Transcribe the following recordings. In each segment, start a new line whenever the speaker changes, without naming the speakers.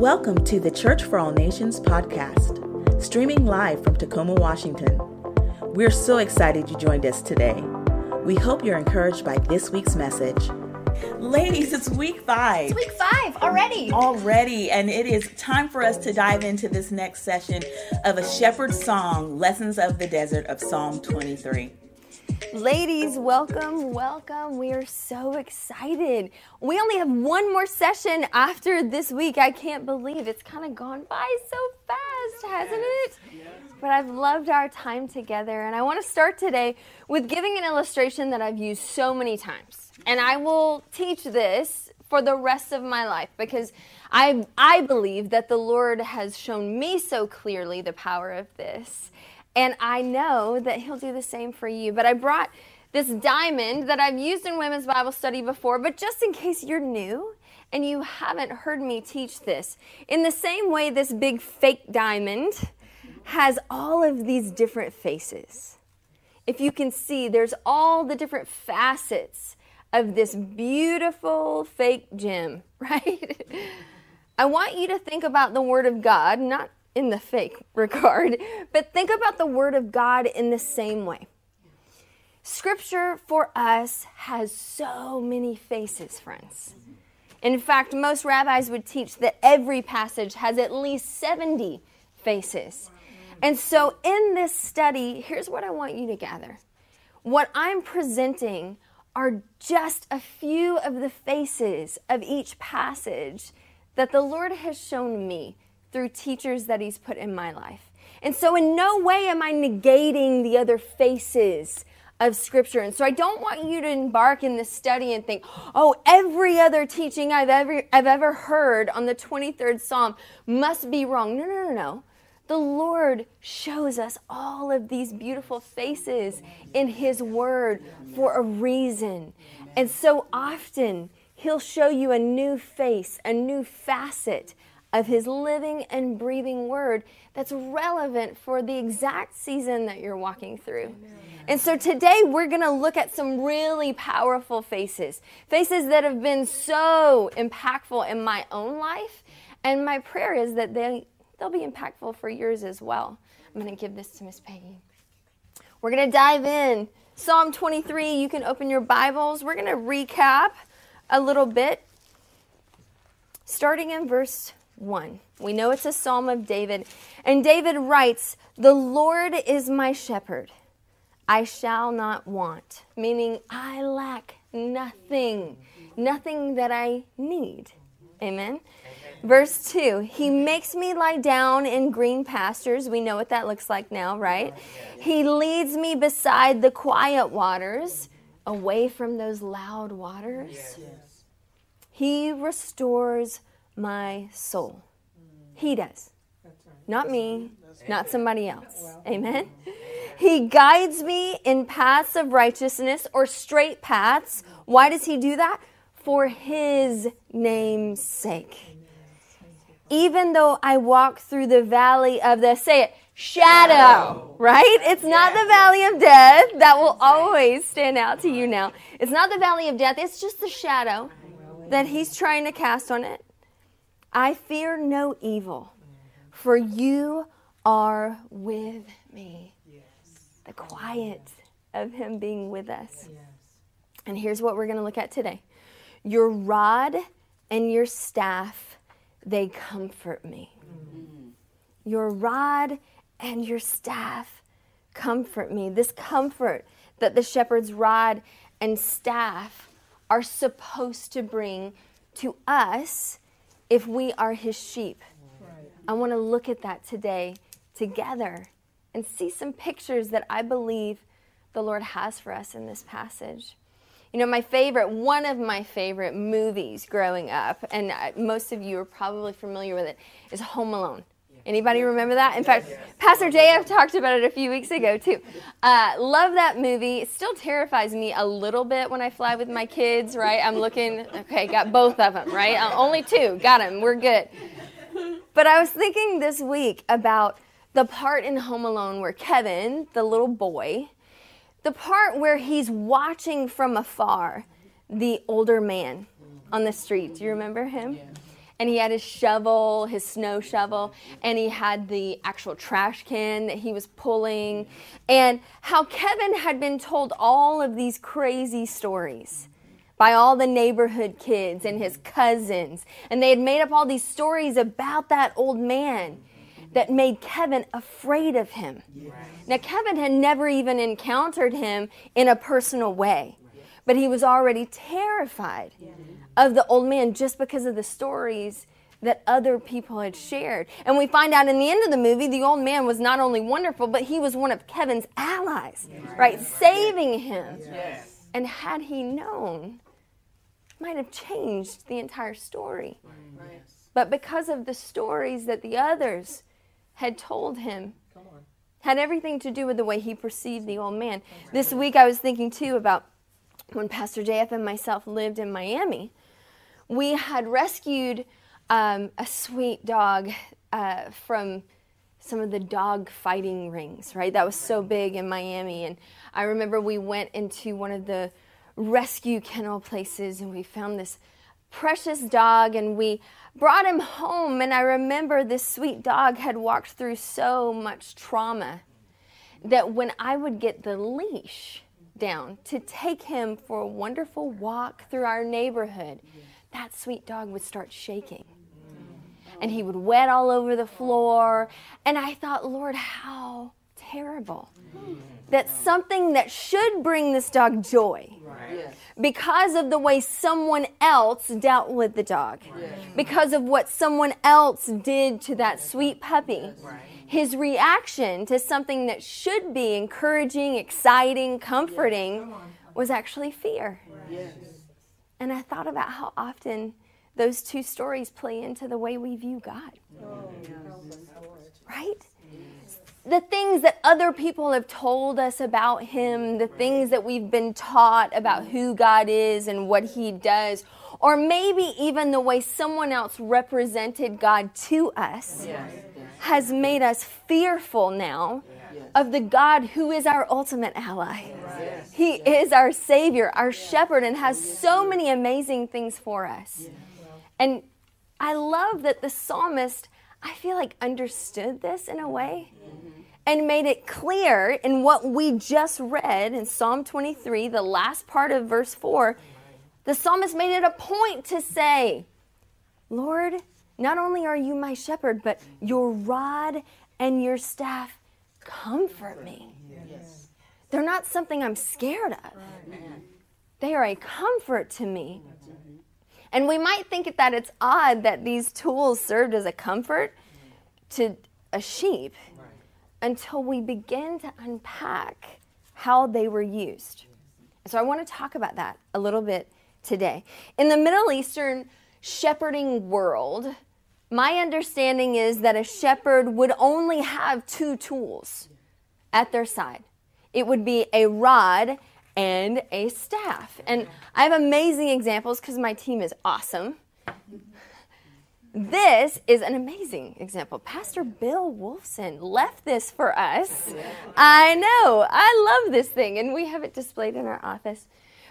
Welcome to the Church for All Nations podcast, streaming live from Tacoma, Washington. We're so excited you joined us today. We hope you're encouraged by this week's message. Ladies, it's week five.
It's week five already.
Already, and it is time for us to dive into this next session of a shepherd's song, Lessons of the Desert of Psalm 23.
Ladies, welcome, welcome. We are so excited. We only have one more session after this week. I can't believe it's kind of gone by so fast, hasn't it? But I've loved our time together, and I want to start today with giving an illustration that I've used so many times. And I will teach this for the rest of my life because I, I believe that the Lord has shown me so clearly the power of this and I know that He'll do the same for you. But I brought this diamond that I've used in women's Bible study before, but just in case you're new and you haven't heard me teach this, in the same way, this big fake diamond has all of these different faces. If you can see, there's all the different facets of this beautiful fake gem, right? I want you to think about the Word of God, not in the fake regard, but think about the Word of God in the same way. Scripture for us has so many faces, friends. In fact, most rabbis would teach that every passage has at least 70 faces. And so, in this study, here's what I want you to gather. What I'm presenting are just a few of the faces of each passage that the Lord has shown me through teachers that He's put in my life. And so, in no way am I negating the other faces of Scripture. And so, I don't want you to embark in this study and think, oh, every other teaching I've ever, I've ever heard on the 23rd Psalm must be wrong. No, no, no, no. The Lord shows us all of these beautiful faces in His Word for a reason. And so often, He'll show you a new face, a new facet of his living and breathing word that's relevant for the exact season that you're walking through. And so today we're going to look at some really powerful faces, faces that have been so impactful in my own life. And my prayer is that they, they'll be impactful for yours as well. I'm going to give this to Miss Peggy. We're going to dive in. Psalm 23, you can open your Bibles. We're going to recap a little bit, starting in verse 1. We know it's a psalm of David. And David writes, The Lord is my shepherd. I shall not want, meaning I lack nothing, nothing that I need. Amen. Verse 2 He makes me lie down in green pastures. We know what that looks like now, right? He leads me beside the quiet waters, away from those loud waters. He restores my soul. He does. Not me, not somebody else. Amen. He guides me in paths of righteousness or straight paths. Why does he do that? For his name's sake. Even though I walk through the valley of the, say it, shadow, right? It's not the valley of death. That will always stand out to you now. It's not the valley of death, it's just the shadow that he's trying to cast on it. I fear no evil, for you are with me. Yes. The quiet of Him being with us. Yes. And here's what we're going to look at today Your rod and your staff, they comfort me. Mm-hmm. Your rod and your staff comfort me. This comfort that the shepherd's rod and staff are supposed to bring to us if we are his sheep. I want to look at that today together and see some pictures that I believe the Lord has for us in this passage. You know, my favorite, one of my favorite movies growing up, and uh, most of you are probably familiar with it, is Home Alone. Anybody remember that? In fact, Pastor JF talked about it a few weeks ago too. Uh, love that movie. Still terrifies me a little bit when I fly with my kids. Right? I'm looking. Okay, got both of them. Right? Uh, only two. Got them. We're good. But I was thinking this week about the part in Home Alone where Kevin, the little boy, the part where he's watching from afar the older man on the street. Do you remember him? And he had his shovel, his snow shovel, and he had the actual trash can that he was pulling, and how Kevin had been told all of these crazy stories by all the neighborhood kids and his cousins, and they had made up all these stories about that old man that made Kevin afraid of him. Yes. Now, Kevin had never even encountered him in a personal way, but he was already terrified of the old man just because of the stories that other people had shared. And we find out in the end of the movie, the old man was not only wonderful, but he was one of Kevin's allies, right? Saving him. Yes. And had he known, might have changed the entire story. But because of the stories that the others had told him, had everything to do with the way he perceived the old man. This week I was thinking too about when Pastor JF and myself lived in Miami we had rescued um, a sweet dog uh, from some of the dog fighting rings, right? That was so big in Miami. And I remember we went into one of the rescue kennel places and we found this precious dog and we brought him home. And I remember this sweet dog had walked through so much trauma that when I would get the leash down to take him for a wonderful walk through our neighborhood, that sweet dog would start shaking. And he would wet all over the floor. And I thought, Lord, how terrible. That something that should bring this dog joy because of the way someone else dealt with the dog, because of what someone else did to that sweet puppy. His reaction to something that should be encouraging, exciting, comforting was actually fear. And I thought about how often those two stories play into the way we view God. Right? The things that other people have told us about Him, the things that we've been taught about who God is and what He does, or maybe even the way someone else represented God to us, has made us fearful now of the God who is our ultimate ally. He is our Savior, our shepherd, and has so many amazing things for us. And I love that the psalmist, I feel like, understood this in a way mm-hmm. and made it clear in what we just read in Psalm 23, the last part of verse 4. The psalmist made it a point to say, Lord, not only are you my shepherd, but your rod and your staff comfort me. Yes. They're not something I'm scared of. They are a comfort to me. And we might think that it's odd that these tools served as a comfort to a sheep until we begin to unpack how they were used. So I want to talk about that a little bit today. In the Middle Eastern shepherding world, my understanding is that a shepherd would only have two tools at their side it would be a rod and a staff. And I have amazing examples because my team is awesome. This is an amazing example. Pastor Bill Wolfson left this for us. I know. I love this thing, and we have it displayed in our office.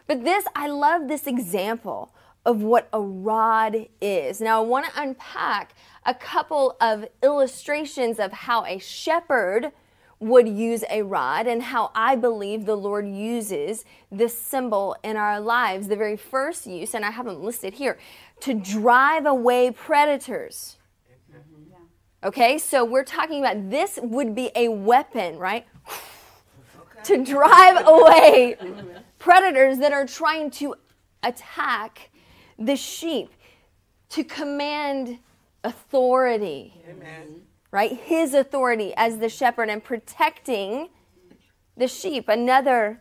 But this, I love this example of what a rod is. Now, I want to unpack a couple of illustrations of how a shepherd would use a rod and how I believe the Lord uses this symbol in our lives. The very first use, and I have them listed here, to drive away predators. Okay, so we're talking about this would be a weapon, right? to drive away predators that are trying to attack the sheep to command authority. Amen. Right? His authority as the shepherd and protecting the sheep. Another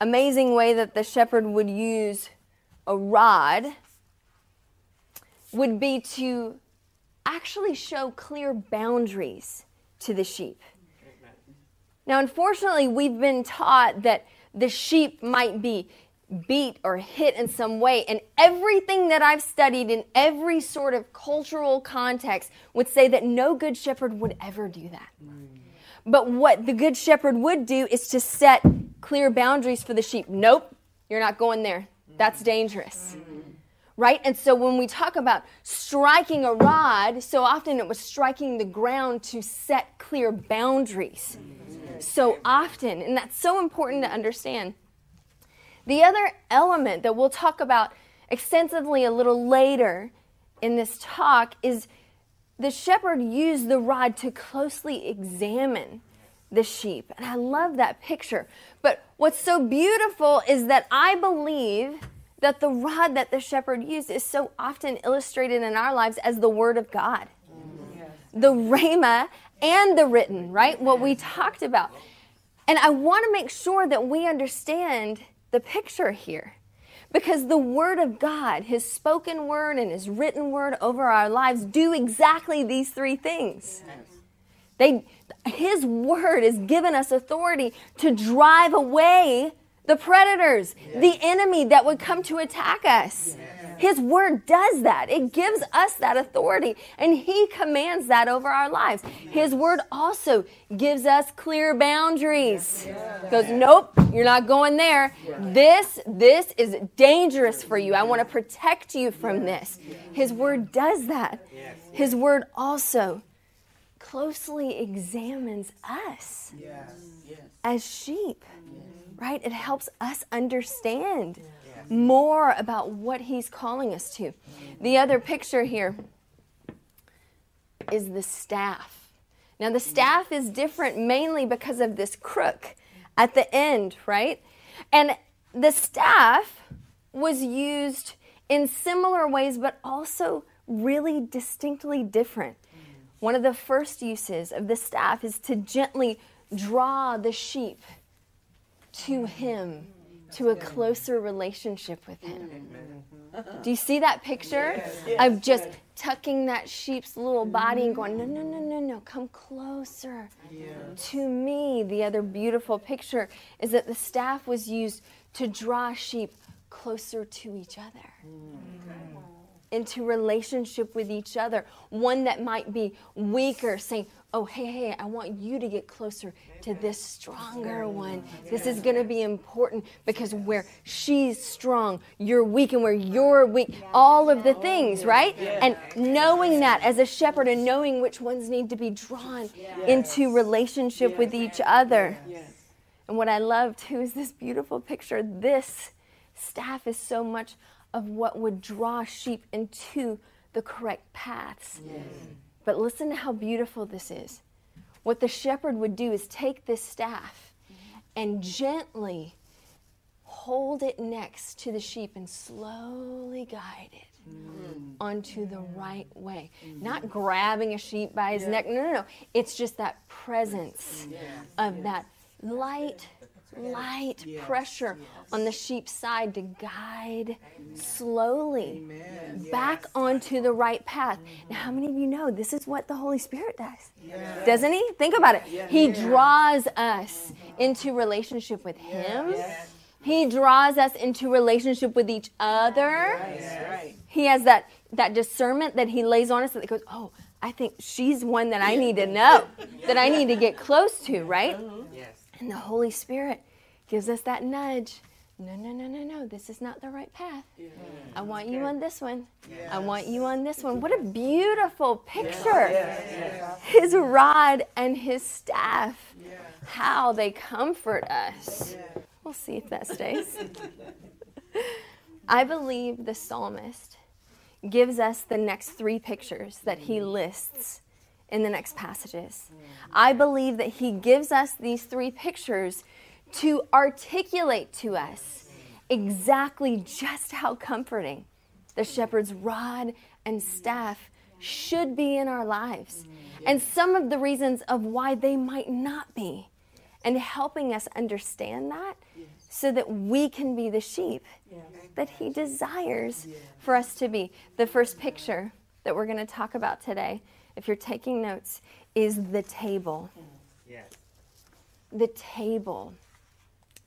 amazing way that the shepherd would use a rod would be to actually show clear boundaries to the sheep. Now, unfortunately, we've been taught that the sheep might be beat or hit in some way. And everything that I've studied in every sort of cultural context would say that no good shepherd would ever do that. But what the good shepherd would do is to set clear boundaries for the sheep. Nope, you're not going there. That's dangerous. right? And so when we talk about striking a rod, so often it was striking the ground to set clear boundaries. So often, and that's so important to understand. The other element that we'll talk about extensively a little later in this talk is the shepherd used the rod to closely examine the sheep. And I love that picture. But what's so beautiful is that I believe that the rod that the shepherd used is so often illustrated in our lives as the word of God. The rhema and the written, right? What we talked about. And I want to make sure that we understand the picture here. Because the Word of God, His spoken word and His written word over our lives, do exactly these three things. They, his Word has given us authority to drive away the predators, the enemy that would come to attack us. His word does that. It gives us that authority, and He commands that over our lives. His word also gives us clear boundaries. Goes, nope, you're not going there. This, this is dangerous for you. I want to protect you from this. His word does that. His word also closely examines us as sheep, right? It helps us understand more about what he's calling us to. The other picture here is the staff. Now, the staff is different mainly because of this crook at the end, right? And the staff was used in similar ways, but also really distinctly different. One of the first uses of the staff is to gently draw the sheep to him to a closer relationship with Him. Mm-hmm. Do you see that picture of just tucking that sheep's little body and mm-hmm. going, no, no, no, no, no, come closer to me? The other beautiful picture is that the staff was used to draw sheep closer to each other. Mm-hmm. Into relationship with each other. One that might be weaker, saying, Oh, hey, hey, I want you to get closer to this stronger one. This is going to be important because where she's strong, you're weak, and where you're weak, all of the things, right? And knowing that as a shepherd and knowing which ones need to be drawn into relationship with each other. And what I love too is this beautiful picture. This staff is so much of what would draw sheep into the correct paths. But listen to how beautiful this is. What the shepherd would do is take this staff and gently hold it next to the sheep and slowly guide it mm. onto the right way. Mm. Not grabbing a sheep by his yeah. neck. No, no, no. It's just that presence yeah. of yeah. that light light yes, pressure yes. on the sheep's side to guide Amen. slowly Amen. back yes. onto the right path. Mm-hmm. Now, how many of you know this is what the Holy Spirit does? Doesn't He? Think about it. He draws us into relationship with Him. He draws us into relationship with each other. He has that, that discernment that He lays on us that goes, oh, I think she's one that I need to know, that I need to get close to, right? Uh-huh. And the Holy Spirit gives us that nudge. No, no, no, no, no. This is not the right path. Yeah. I want you on this one. Yes. I want you on this one. What a beautiful picture. Yes. His rod and his staff, how they comfort us. We'll see if that stays. I believe the psalmist gives us the next three pictures that he lists in the next passages. I believe that he gives us these three pictures to articulate to us exactly just how comforting the shepherd's rod and staff should be in our lives and some of the reasons of why they might not be and helping us understand that so that we can be the sheep that he desires for us to be. The first picture that we're going to talk about today if you're taking notes, is the table. Yes. The table.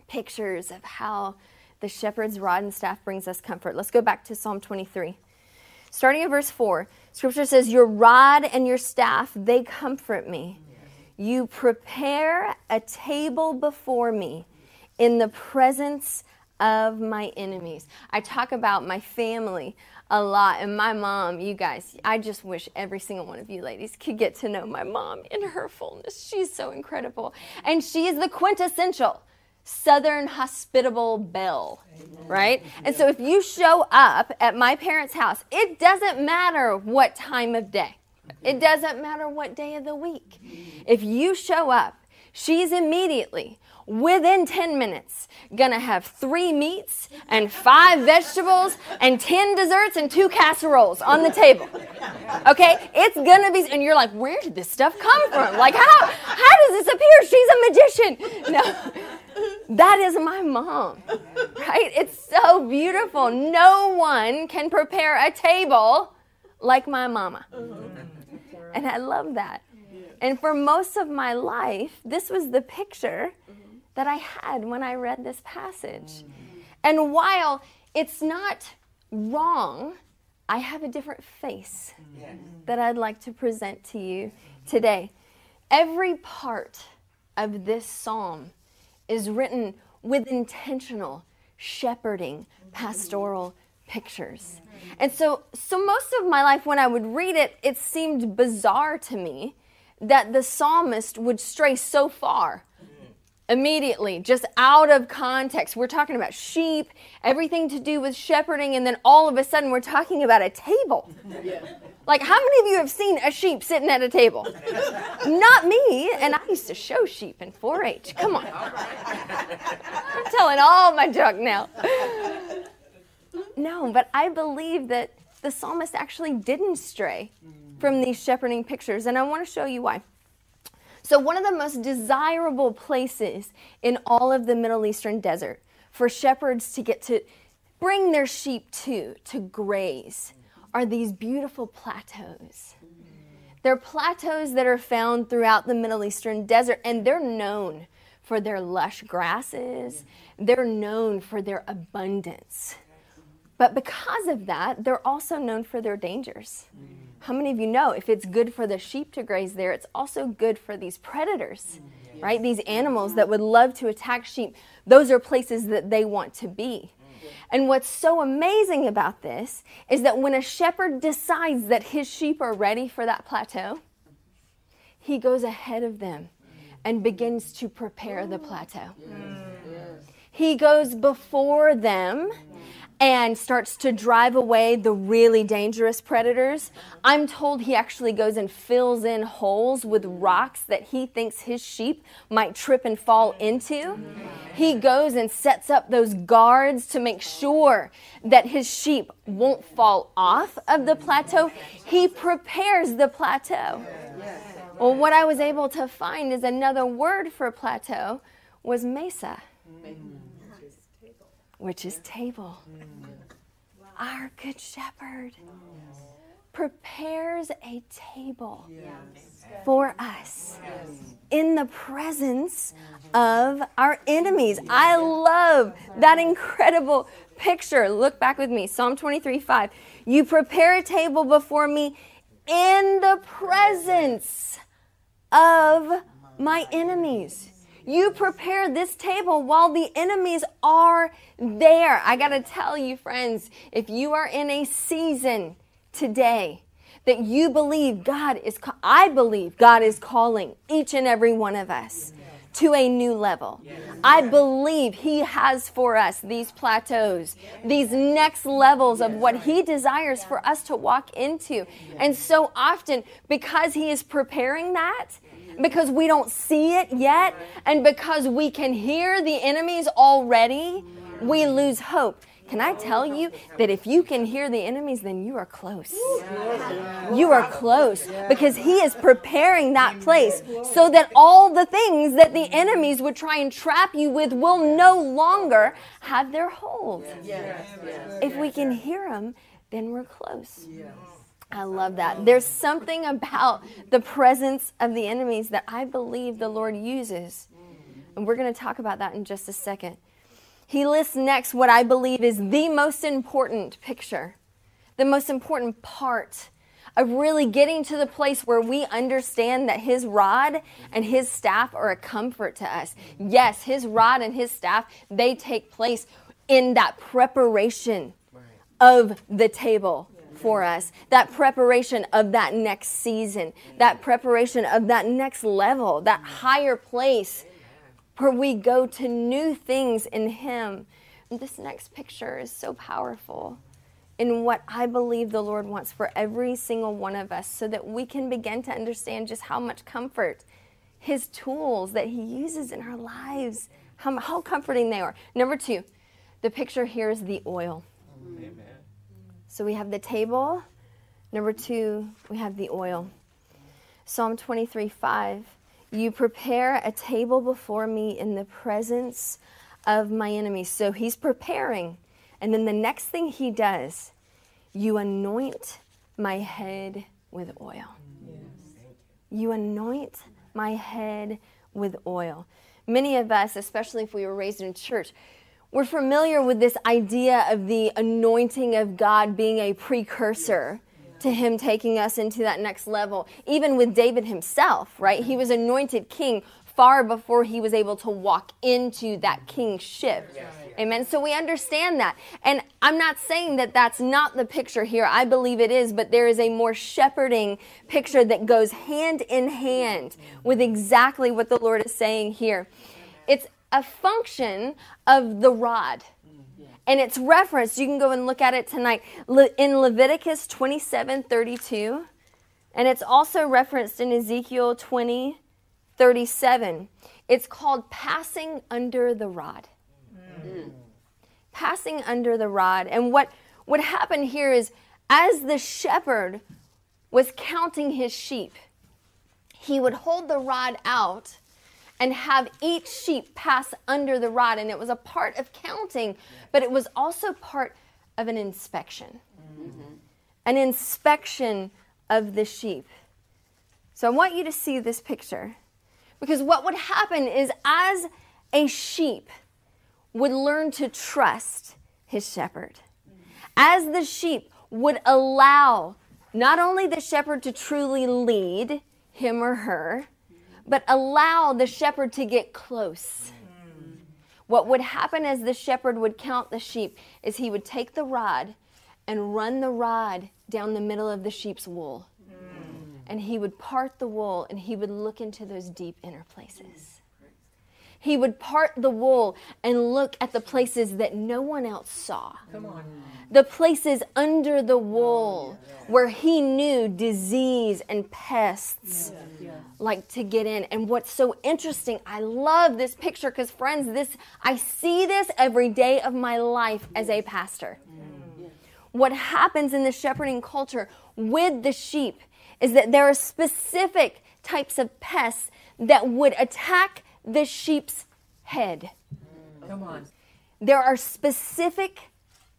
Pictures of how the shepherd's rod and staff brings us comfort. Let's go back to Psalm 23. Starting at verse 4, scripture says, Your rod and your staff, they comfort me. You prepare a table before me in the presence of my enemies. I talk about my family a lot and my mom, you guys, I just wish every single one of you ladies could get to know my mom in her fullness. She's so incredible. And she is the quintessential Southern hospitable belle, right? And so if you show up at my parents' house, it doesn't matter what time of day. It doesn't matter what day of the week. If you show up, she's immediately within 10 minutes gonna have three meats and five vegetables and 10 desserts and two casseroles on the table. Okay? It's gonna be and you're like where did this stuff come from? Like how how does this appear? She's a magician. No. That is my mom right? It's so beautiful. No one can prepare a table like my mama. And i love that. And for most of my life this was the picture that I had when I read this passage. Mm-hmm. And while it's not wrong, I have a different face that I'd like to present to you today. Every part of this psalm is written with intentional shepherding, pastoral pictures. And so so most of my life when I would read it, it seemed bizarre to me that the psalmist would stray so far immediately, just out of context. We're talking about sheep, everything to do with shepherding, and then all of a sudden we're talking about a table. Yeah. Like, how many of you have seen a sheep sitting at a table? Not me, and I used to show sheep in 4 H. Come on. I'm telling all my junk now. No, but I believe that the psalmist actually didn't stray from these shepherding pictures, and I want to show you why. So, one of the most desirable places in all of the Middle Eastern desert for shepherds to get to bring their sheep to, to graze, are these beautiful plateaus. They're plateaus that are found throughout the Middle Eastern desert, and they're known for their lush grasses, they're known for their abundance. But because of that, they're also known for their dangers. How many of you know if it's good for the sheep to graze there, it's also good for these predators, mm, yes. right? These animals that would love to attack sheep. Those are places that they want to be. Mm. And what's so amazing about this is that when a shepherd decides that his sheep are ready for that plateau, he goes ahead of them and begins to prepare the mm. plateau. He goes before them and starts to drive away the really dangerous predators. I'm told he actually goes and fills in holes with rocks that he thinks his sheep might trip and fall into. He goes and sets up those guards to make sure that his sheep won't fall off of the plateau. He prepares the plateau. Well, what I was able to find is another word for plateau was mesa which is table. Mm. Our Good Shepherd prepares a table for us in the presence of our enemies. I love that incredible picture. Look back with me Psalm 23 5. You prepare a table before me in the presence of my enemies. You prepare this table while the enemies are there. I got to tell you, friends, if you are in a season today that you believe God is, I believe God is calling each and every one of us to a new level. I believe He has for us these plateaus, these next levels of what He desires for us to walk into. And so often, because He is preparing that, because we don't see it yet, and because we can hear the enemies already, we lose hope. Can I tell you that if you can hear the enemies, then you are close. You are close because He is preparing that place so that all the things that the enemies would try and trap you with will no longer have their hold. If we can hear them, then we're close. I love that. There's something about the presence of the enemies that I believe the Lord uses. And we're going to talk about that in just a second. He lists next what I believe is the most important picture, the most important part of really getting to the place where we understand that his rod and his staff are a comfort to us. Yes, his rod and his staff, they take place in that preparation of the table for us, that preparation of that next season, that preparation of that next level, that higher place where we go to new things in Him. This next picture is so powerful in what I believe the Lord wants for every single one of us so that we can begin to understand just how much comfort His tools that He uses in our lives, how, how comforting they are. Number two, the picture here is the oil. Amen. So we have the table. Number two, we have the oil. Psalm 23 5. You prepare a table before me in the presence of my enemies. So he's preparing. And then the next thing he does, you anoint my head with oil. Yes. You anoint my head with oil. Many of us, especially if we were raised in church, we're familiar with this idea of the anointing of God being a precursor to him taking us into that next level. Even with David himself, right? He was anointed king far before he was able to walk into that kingship. Amen. So we understand that. And I'm not saying that that's not the picture here. I believe it is, but there is a more shepherding picture that goes hand in hand with exactly what the Lord is saying here. It's a function of the rod. And it's referenced, you can go and look at it tonight, in Leviticus 27 32. And it's also referenced in Ezekiel 20 37. It's called passing under the rod. Mm. Passing under the rod. And what, what happened here is as the shepherd was counting his sheep, he would hold the rod out and have each sheep pass under the rod. And it was a part of counting, but it was also part of an inspection. Mm-hmm. An inspection of the sheep. So I want you to see this picture. Because what would happen is, as a sheep would learn to trust his shepherd, as the sheep would allow not only the shepherd to truly lead him or her, but allow the shepherd to get close. Mm. What would happen as the shepherd would count the sheep is he would take the rod and run the rod down the middle of the sheep's wool mm. and he would part the wool and he would look into those deep inner places. He would part the wool and look at the places that no one else saw. Come on. The places under the wool where he knew disease and pests like to get in. And what's so interesting, I love this picture because friends, this I see this every day of my life as a pastor. Mm. What happens in the shepherding culture with the sheep is that there are specific types of pests that would attack the sheep's head. Come on. There are specific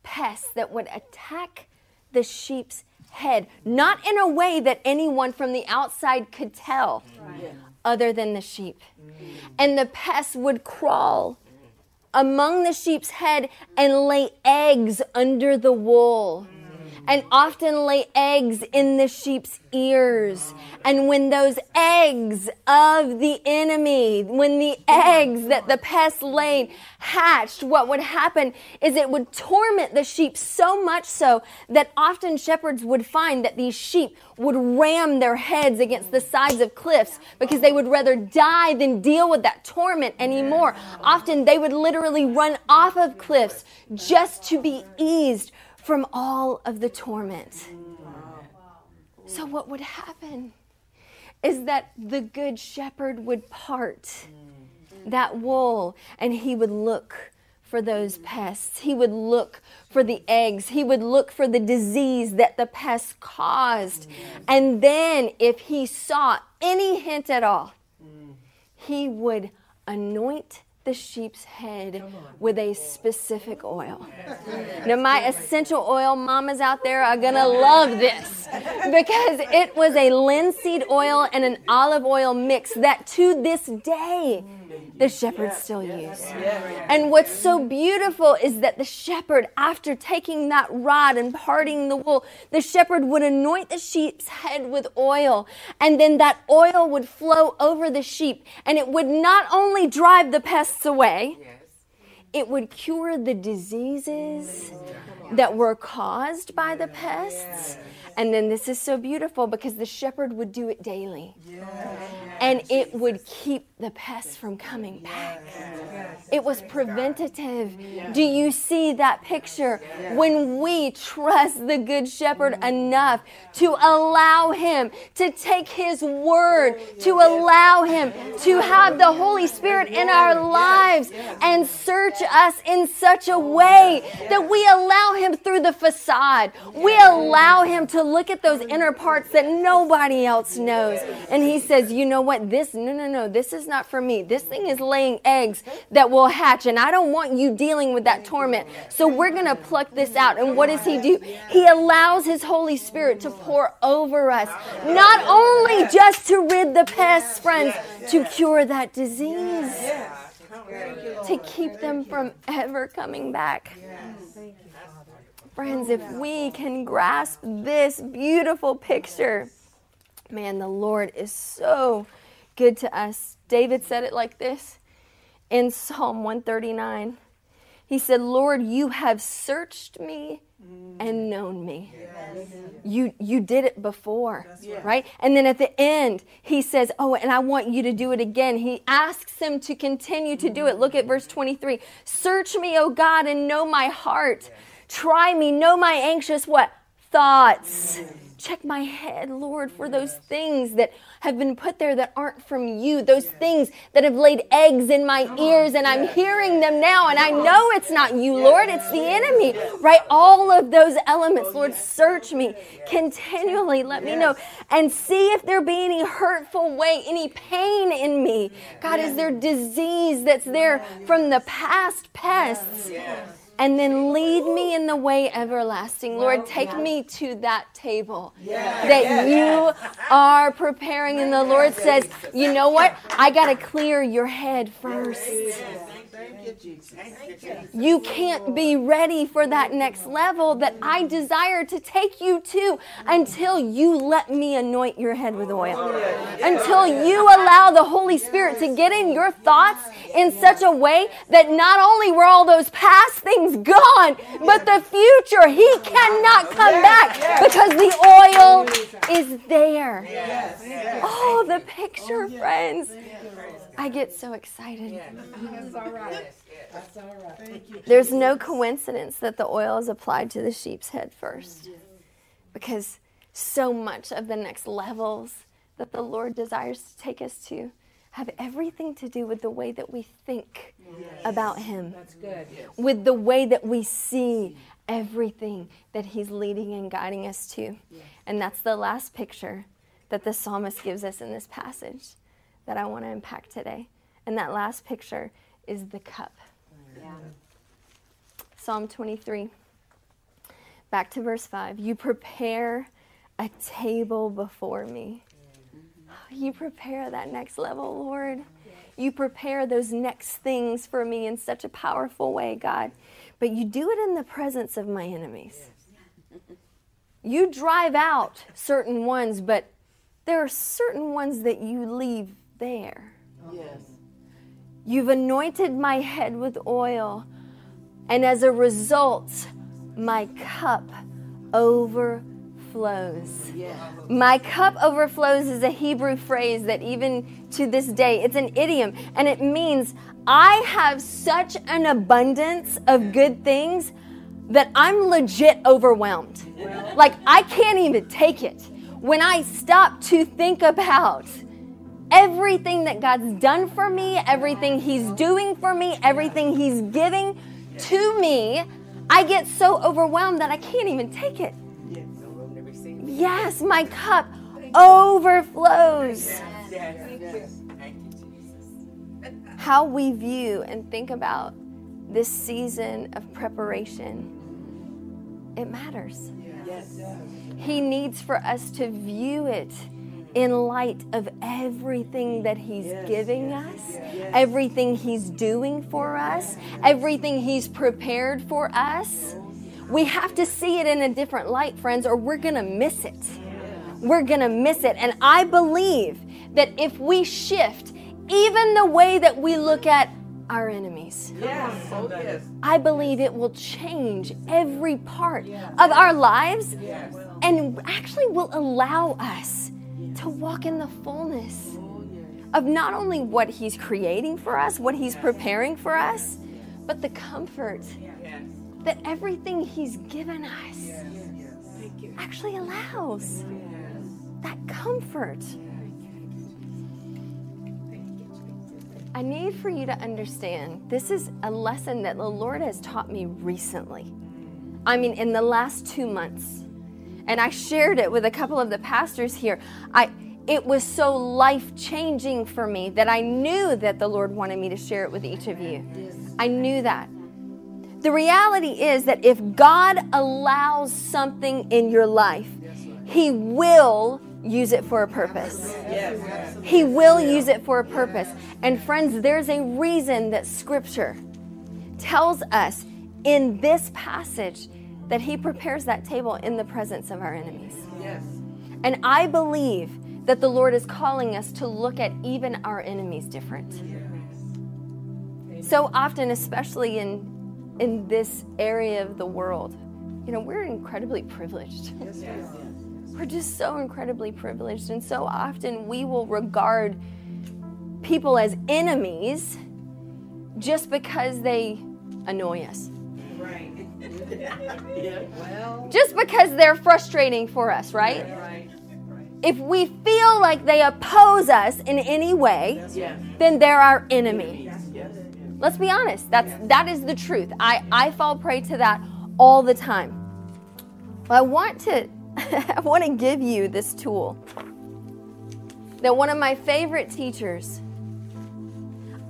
pests that would attack the sheep's head, not in a way that anyone from the outside could tell, right. other than the sheep. And the pests would crawl among the sheep's head and lay eggs under the wool and often lay eggs in the sheep's ears. And when those eggs of the enemy, when the eggs that the pest laid hatched, what would happen is it would torment the sheep so much so that often shepherds would find that these sheep would ram their heads against the sides of cliffs because they would rather die than deal with that torment anymore. Often they would literally run off of cliffs just to be eased from all of the torment. So, what would happen is that the good shepherd would part that wool and he would look for those pests. He would look for the eggs. He would look for the disease that the pests caused. And then, if he saw any hint at all, he would anoint the sheep's head with a specific oil. Now, my essential oil mamas out there are going to love this because it was a linseed oil and an olive oil mix that to this day the shepherds still use. And what's so beautiful is that the shepherd, after taking that rod and parting the wool, the shepherd would anoint the sheep's head with oil, and then that oil would flow over the sheep, and it would not only drive the pests away, it would cure the diseases that were caused by the pests. And then this is so beautiful because the shepherd would do it daily. And it would keep the pests from coming back. It was preventative. Do you see that picture? When we trust the Good Shepherd mm-hmm. enough to allow Him to take His word, to allow Him to have the Holy Spirit in our lives and search us in such a way that we allow Him through the facade. We allow Him to look at those inner parts that nobody else knows. And He says, You know what? This, no, no, no, this is not for me. This thing is laying eggs that will hatch, and I don't want you dealing with that torment. So we're going to pluck this out. And what does He do? He allows His Holy Spirit to pour over us, not only just to rid the pests, friends, to cure that disease, to keep them from ever coming back. Friends, oh, if we can grasp this beautiful picture, man, the Lord is so good to us. David said it like this in Psalm 139. He said, Lord, you have searched me mm. and known me. Yes. You you did it before, right. right? And then at the end, he says, "Oh, and I want you to do it again." He asks him to continue to do it. Look at verse 23. "Search me, O God, and know my heart. Try me, know my anxious what? Thoughts." Check my head, Lord, for those things that have been put there that aren't from you, those things that have laid eggs in my ears, and I'm hearing them now, and I know it's not you, Lord, it's the enemy, right? All of those elements, Lord, search me continually, let me know, and see if there be any hurtful way, any pain in me. God, is there disease that's there from the past pests? And then lead me in the way everlasting. Lord, take me to that table that you are preparing. And the Lord says, you know what? I got to clear your head first. You can't be ready for that next level that I desire to take you to until you let me anoint your head with oil. Until you allow the Holy Spirit to get in your thoughts in such a way that not only were all those past things gone, but the future, He cannot come back because the oil is there. Oh, the picture, friends. I get so excited. That's all right. That's all right. There's no coincidence that the oil is applied to the sheep's head first. Because so much of the next levels that the Lord desires to take us to have everything to do with the way that we think yes. about Him. That's good. Yes. With the way that we see everything that He's leading and guiding us to. Yes. And that's the last picture that the psalmist gives us in this passage that I want to impact today. And that last picture is the cup. Yeah. Psalm 23. Back to verse 5. You prepare a table before me. Mm-hmm. You prepare that next level, Lord. You prepare those next things for me in such a powerful way, God. But you do it in the presence of my enemies. You drive out certain ones, but there are certain ones that you leave there. Yes. You've anointed my head with oil, and as a result, my cup overflows. Yeah. My cup overflows is a Hebrew phrase that even to this day, it's an idiom, and it means I have such an abundance of good things that I'm legit overwhelmed. Like I can't even take it. When I stop to think about everything that God's done for me, everything He's doing for me, everything He's giving to me, I get so overwhelmed that I can't even take it. Yes, my cup overflows. How we view and think about this season of preparation, it matters. He needs for us to view it in light of everything that He's yes, giving yes, us, yes, everything He's doing for us, everything He's prepared for us. We have to see it in a different light, friends, or we're going to miss it. We're going to miss it. And I believe that if we shift even the way that we look at our enemies.
Yes. Oh, yes.
I believe it will change every part of our lives
Yes.
and actually will allow us to walk in the fullness of not only what He's creating for us, what He's preparing for us, but the comfort that everything He's given us actually allows that comfort. I need for you to understand this is a lesson that the Lord has taught me recently. I mean, in the last two months. And I shared it with a couple of the pastors here. I, it was so life changing for me that I knew that the Lord wanted me to share it with each of you. I knew that. The reality is that if God allows something in your life, He will use it for a purpose. He will use it for a purpose. And friends, there's a reason that Scripture tells us in this passage that He prepares that table in the presence of our enemies.
Yes.
And I believe that the Lord is calling us to look at even our enemies different. So often, especially in in this area of the world, you know, we're incredibly privileged. Yes. We're just so incredibly privileged, and so often we will regard people as enemies just because they annoy us.
Right. yeah. Well.
Just because they're frustrating for us, right?
Right.
If we feel like they oppose us in any way, then they're our enemy.
Yes. Yes.
Let's be honest. That's that is the truth. I I fall prey to that all the time. But I want to I want to give you this tool that one of my favorite teachers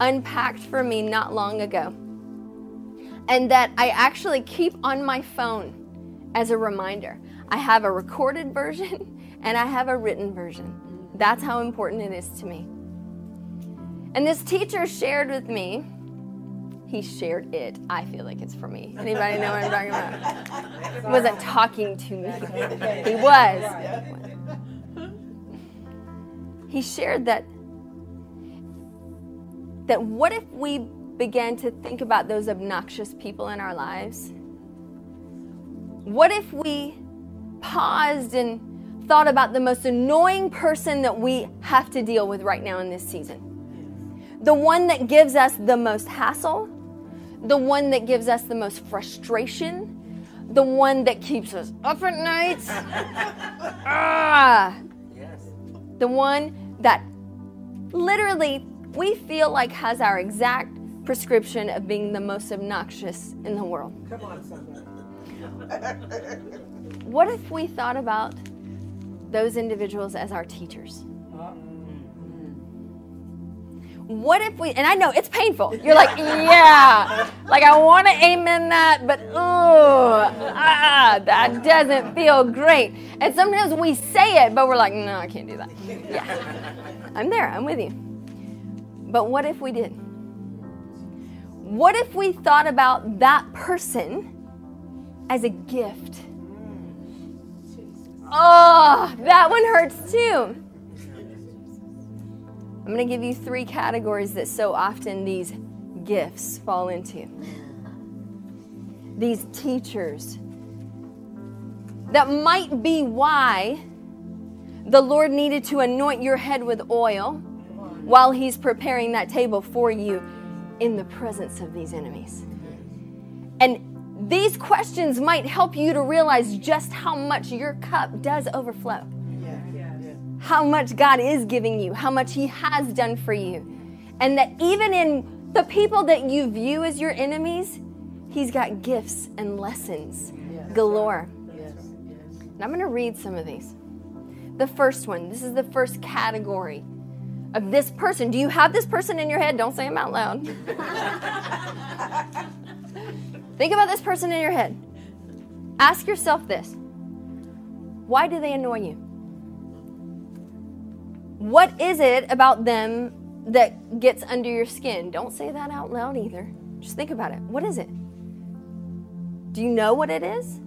unpacked for me not long ago. And that I actually keep on my phone as a reminder. I have a recorded version and I have a written version. That's how important it is to me. And this teacher shared with me he shared it. I feel like it's for me. Anybody know what I'm talking about? He wasn't talking to me. He was. He shared that that what if we began to think about those obnoxious people in our lives? What if we paused and thought about the most annoying person that we have to deal with right now in this season? The one that gives us the most hassle, the one that gives us the most frustration, the one that keeps us up at night. ah,
Yes.
the one that literally we feel like has our exact prescription of being the most obnoxious in the world.
Come on.
What if we thought about those individuals as our teachers? What if we, and I know it's painful. You're like, yeah, like I want to amen that, but oh, ah, that doesn't feel great. And sometimes we say it, but we're like, no, I can't do that. Yeah, I'm there, I'm with you. But what if we did? What if we thought about that person as a gift? Oh, that one hurts too. I'm going to give you three categories that so often these gifts fall into. These teachers. That might be why the Lord needed to anoint your head with oil while He's preparing that table for you in the presence of these enemies. And these questions might help you to realize just how much your cup does overflow how much God is giving you, how much He has done for you. And that even in the people that you view as your enemies, He's got gifts and lessons galore.
Yes.
And I'm going to read some of these. The first one, this is the first category of this person. Do you have this person in your head? Don't say them out loud. Think about this person in your head. Ask yourself this Why do they annoy you? What is it about them that gets under your skin? Don't say that out loud either. Just think about it. What is it? Do you know what it is?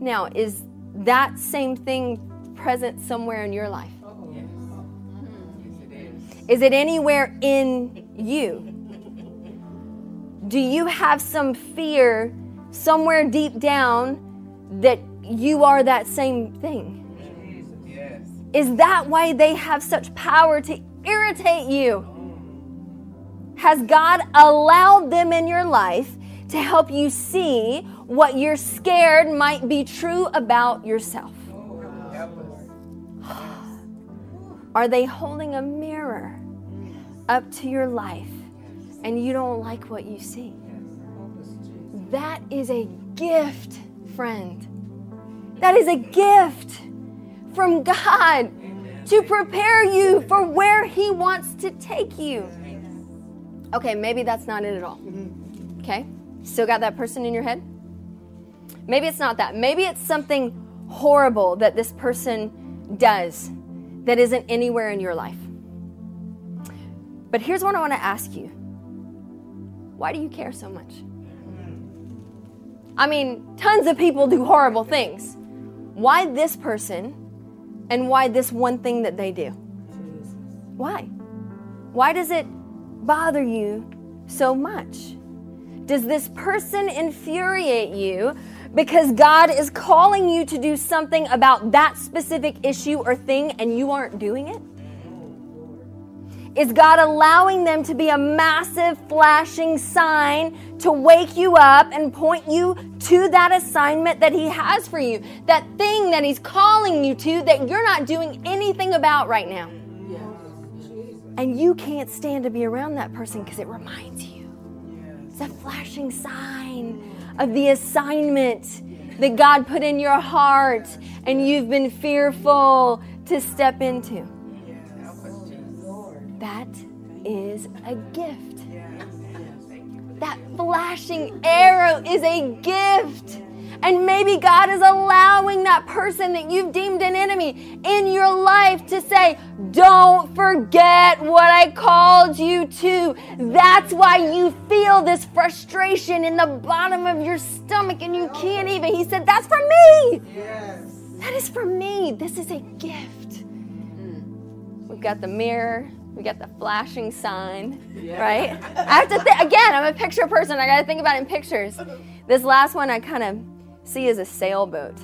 Now, is that same thing present somewhere in your life?
Yes. Yes, it is.
Is it anywhere in you? Do you have some fear somewhere deep down that you are that same thing? Is that why they have such power to irritate you? Has God allowed them in your life to help you see what you're scared might be true about yourself?
Oh,
are they holding a mirror up to your life and you don't like what you see? That is a gift, friend. That is a gift from God to prepare you for where He wants to take you. Okay, maybe that's not it at all. Okay? Still got that person in your head? Maybe it's not that. Maybe it's something horrible that this person does that isn't anywhere in your life. But here's what I want to ask you Why do you care so much? I mean, tons of people do horrible things. Why this person and why this one thing that they do? Why? Why does it bother you so much? Does this person infuriate you because God is calling you to do something about that specific issue or thing and you aren't doing it? Is God allowing them to be a massive flashing sign to wake you up and point you to that assignment that He has for you? That thing that He's calling you to that you're not doing anything about right now. And you can't stand to be around that person because it reminds you. It's a flashing sign of the assignment that God put in your heart and you've been fearful to step into. That is a gift. That flashing arrow is a gift. And maybe God is allowing that person that you've deemed an enemy in your life to say, Don't forget what I called you to. That's why you feel this frustration in the bottom of your stomach and you can't even. He said, That's for me.
Yes.
That is for me. This is a gift. We've got the mirror. We got the flashing sign,
Yeah.
right? I have to think again. I'm a picture person. I got to think about it in pictures. This last one I kind of see as a sailboat.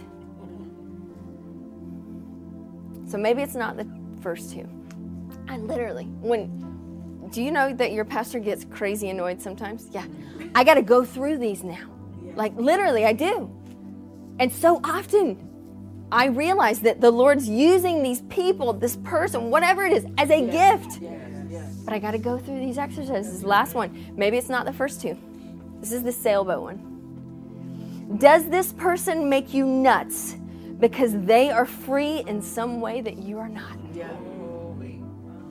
So maybe it's not the first two. I literally, when, do you know that your pastor gets crazy annoyed sometimes? Yeah. I got to go through these now. Like literally, I do. And so often, I realize that the Lord's using these people, this person, whatever it is, as a gift. But I got to go through these exercises. Last one, maybe it's not the first two. This is the sailboat one. Does this person make you nuts because they are free in some way that you are not?
Yeah.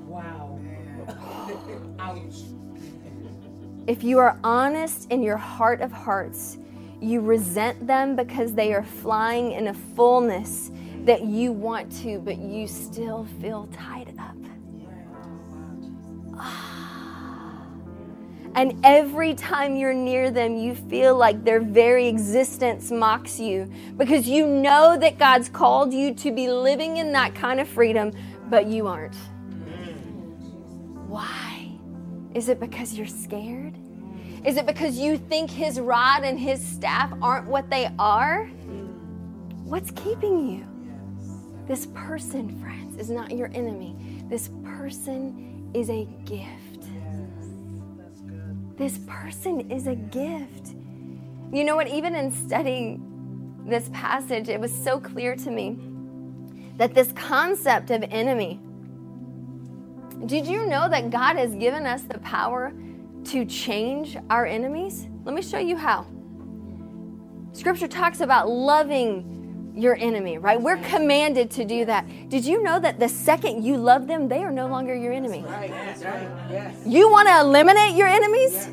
Wow. Ouch.
If you are honest in your heart of hearts, you resent them because they are flying in a fullness that you want to, but you still feel tied up. Ah. And every time you're near them, you feel like their very existence mocks you because you know that God's called you to be living in that kind of freedom, but you aren't. Why? Is it because you're scared? Is it because you think his rod and his staff aren't what they are? What's keeping you? This person, friends, is not your enemy. This person is a gift. This person is a gift. You know what? Even in studying this passage, it was so clear to me that this concept of enemy. Did you know that God has given us the power to change our enemies? Let me show you how. Scripture talks about loving your enemy, right? We're commanded to do that. Did you know that the second you love them, they are no longer your enemy?
Right. That's right. Yes.
You want to eliminate your enemies?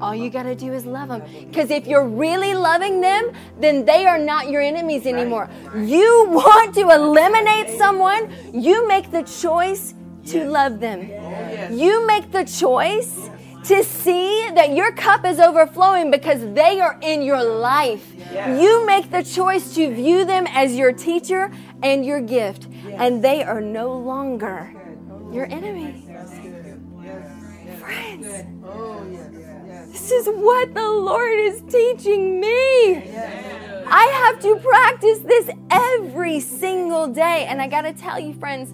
All you got to do is love them. Because if you're really loving them, then they are not your enemies anymore. You want to eliminate someone, you make the choice to love them. You make the choice to see that your cup is overflowing because they are in your life. You make the choice to view them as your teacher and your gift, and they are no longer your enemy.
Yes. Yes.
Friends,
Oh, yes. Yes.
This is what the Lord is teaching me. I have to practice this every single day. And I got to tell you, friends,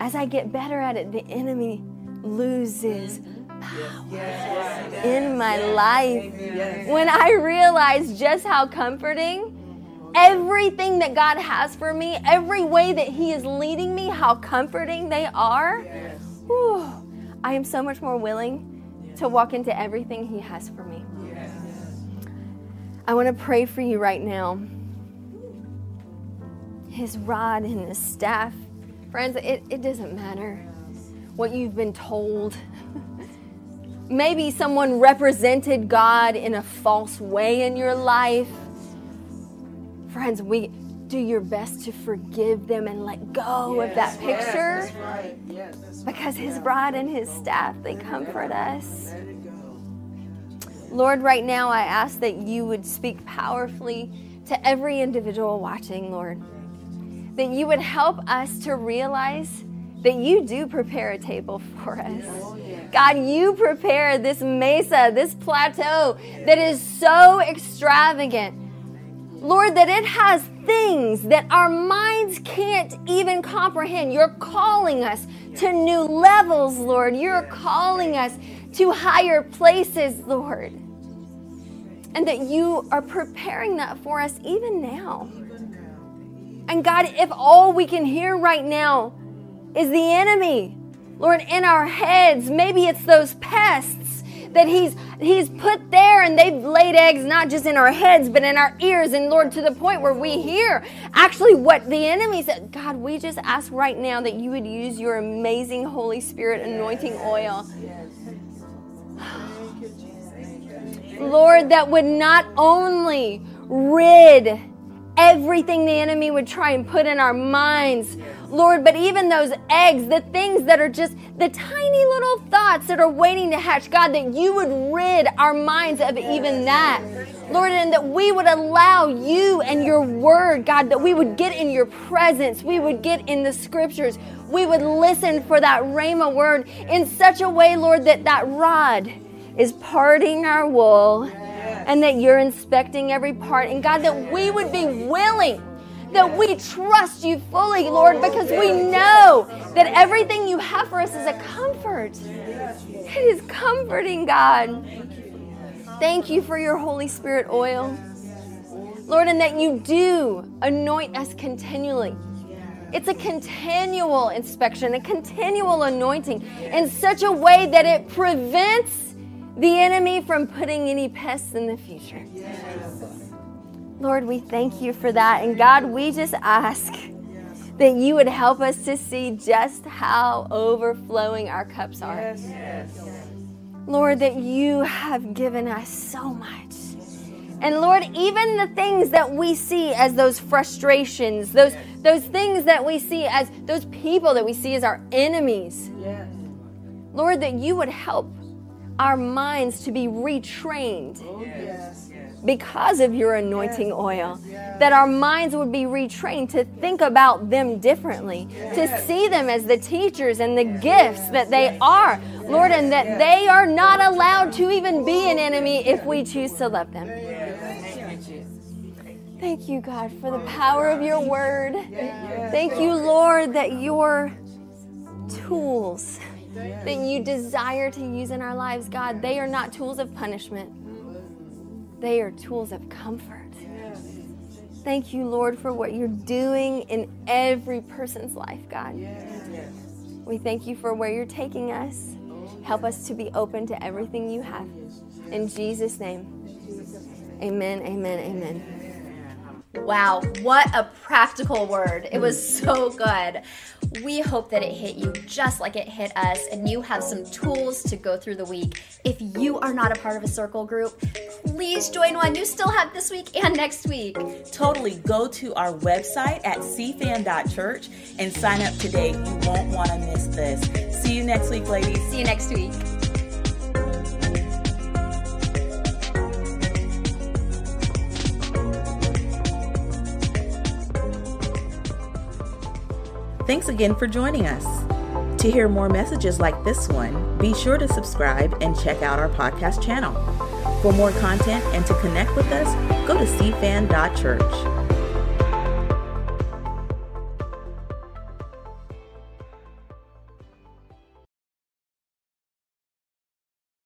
as I get better at it, the enemy loses power in my life. When I realize just how comforting everything that God has for me, every way that He is leading me, how comforting they are, whew, I am so much more willing to walk into everything He has for me. I want to pray for you right now. His rod and his staff. Friends, it, it doesn't matter what you've been told. Maybe someone represented God in a false way in your life. Friends, we do your best to forgive them and let go of that picture. Because his rod and his staff, they comfort us. Lord, right now I ask that you would speak powerfully to every individual watching, Lord. That you would help us to realize that you do prepare a table for us. God, you prepare this mesa, this plateau that is so extravagant. Lord, that it has things that our minds can't even comprehend. You're calling us to new levels, Lord. You're calling us to higher places, Lord. And that you are preparing that for us even now. And God, if all we can hear right now is the enemy, Lord, in our heads, maybe it's those pests that he's he's put there and they've laid eggs not just in our heads but in our ears. And lord to the point where we hear actually what the enemy said. God we just ask right now that you would use your amazing holy spirit anointing oil. lord that would not only rid everything the enemy would try and put in our minds, Lord, but even those eggs, the things that are just the tiny little thoughts that are waiting to hatch, God, that you would rid our minds of even that. Lord, and that we would allow you and your word, God, that we would get in your presence, we would get in the scriptures, we would listen for that Rhema word in such a way, Lord, that that rod is parting our wool and that you're inspecting every part. And God, that we would be willing, that we trust you fully, Lord, because we know that everything you have for us is a comfort. It is comforting, God. Thank you for your Holy Spirit oil. Lord, and that you do anoint us continually. It's a continual inspection, a continual anointing in such a way that it prevents the enemy from putting any pests in the future. Lord, we thank you for that. And God, we just ask that you would help us to see just how overflowing our cups are. Lord, that you have given us so much. And Lord, even the things that we see as those frustrations, those those things that we see as those people that we see as our enemies. Lord, that you would help our minds to be retrained oh, because of your anointing oil. That our minds would be retrained to think about them differently, to see them as the teachers and the gifts that they are, Lord, and that they are not allowed to even be an enemy if we choose to love them. Thank you, God, for the power of your word. Thank you, Lord, that your tools that you desire to use in our lives, God, they are not tools of punishment, they are tools of comfort. Thank you, Lord, for what you're doing in every person's life, God. Yes. We thank you for where you're taking us. Help us to be open to everything you have. In Jesus' name, amen, amen, amen.
Wow, what a practical word. It was so good. We hope that it hit you just like it hit us, and you have some tools to go through the week. If you are not a part of a circle group, please join one. You still have this week and next week.
Totally go to our website at cfan.church and sign up today. You won't want to miss this. See you next week, ladies.
See you next week.
Thanks again for joining us. To hear more messages like this one, be sure to subscribe and check out our podcast channel. For more content and to connect with us, go to cfan.church.